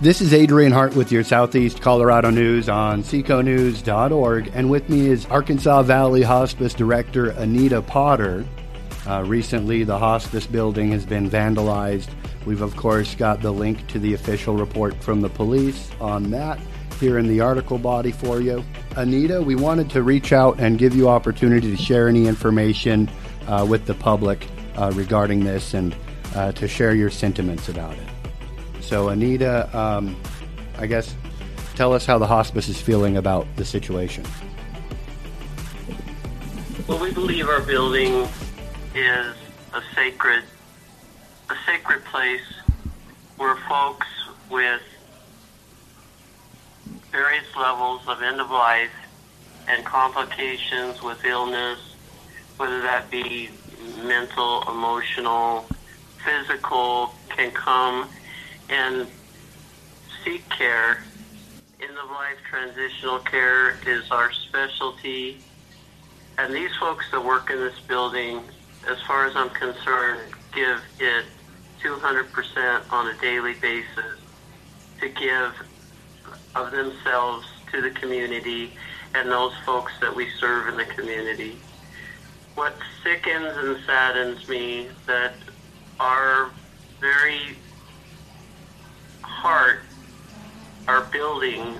This is Adrian Hart with your Southeast Colorado News on seconews.org. And with me is Arkansas Valley Hospice Director Anita Potter. Uh, recently, the hospice building has been vandalized. We've, of course, got the link to the official report from the police on that here in the article body for you. Anita, we wanted to reach out and give you opportunity to share any information uh, with the public uh, regarding this and uh, to share your sentiments about it. So, Anita, um, I guess tell us how the hospice is feeling about the situation. Well, we believe our building is a sacred, a sacred place where folks with various levels of end of life and complications with illness, whether that be mental, emotional, physical, can come and seek care. End of life transitional care is our specialty. And these folks that work in this building, as far as I'm concerned, give it 200% on a daily basis to give of themselves to the community and those folks that we serve in the community. What sickens and saddens me that our very heart, our building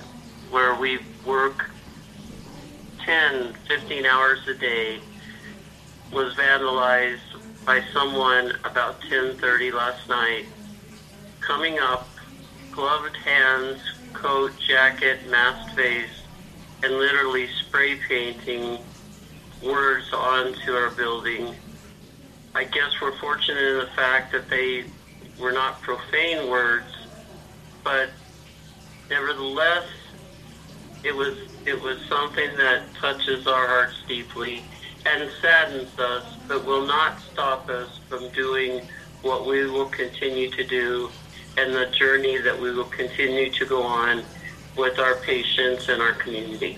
where we work 10, 15 hours a day was vandalized by someone about 10:30 last night. Coming up, gloved hands, coat, jacket, masked face, and literally spray painting words onto our building. I guess we're fortunate in the fact that they were not profane words, but nevertheless, it was it was something that touches our hearts deeply and saddens us, but will not stop us from doing what we will continue to do and the journey that we will continue to go on with our patients and our community.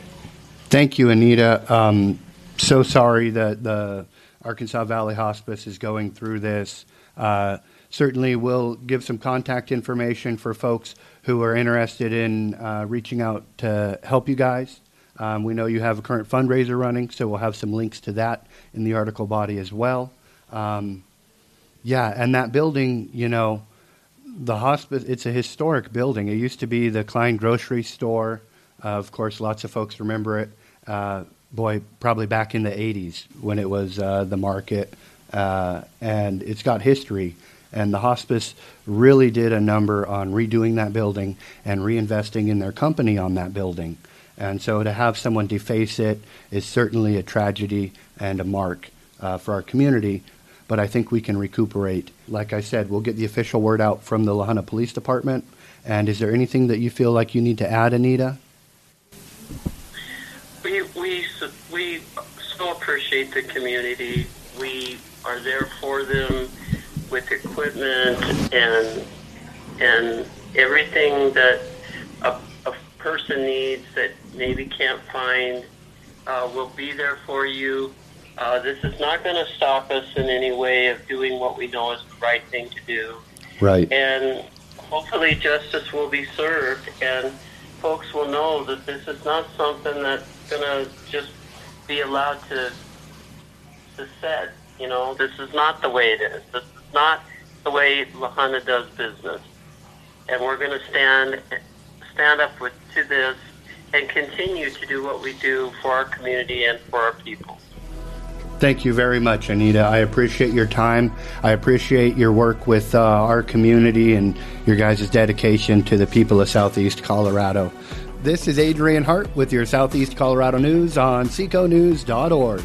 Thank you, Anita. Um, so sorry that the Arkansas Valley Hospice is going through this. Uh, certainly, we'll give some contact information for folks who are interested in uh, reaching out to help you guys. Um, we know you have a current fundraiser running, so we'll have some links to that in the article body as well. Um, yeah, and that building, you know, the hospice, it's a historic building. It used to be the Klein grocery store. Uh, of course, lots of folks remember it. Uh, boy, probably back in the 80s when it was uh, the market. Uh, and it's got history. And the hospice really did a number on redoing that building and reinvesting in their company on that building. And so to have someone deface it is certainly a tragedy and a mark uh, for our community. But I think we can recuperate. Like I said, we'll get the official word out from the La Junta Police Department. And is there anything that you feel like you need to add, Anita? We, we, we so appreciate the community. We are there for them with equipment and and everything that a, a person needs that maybe can't find. Uh, will be there for you. Uh, this is not going to stop us in any way of doing what we know is the right thing to do. Right. And hopefully justice will be served and folks will know that this is not something that's going to just be allowed to to set. You know, this is not the way it is. This is not the way La Junta does business. And we're going to stand stand up with to this and continue to do what we do for our community and for our people. Thank you very much, Anita. I appreciate your time. I appreciate your work with uh, our community and your guys' dedication to the people of Southeast Colorado. This is Adrian Hart with your Southeast Colorado News on seconews.org.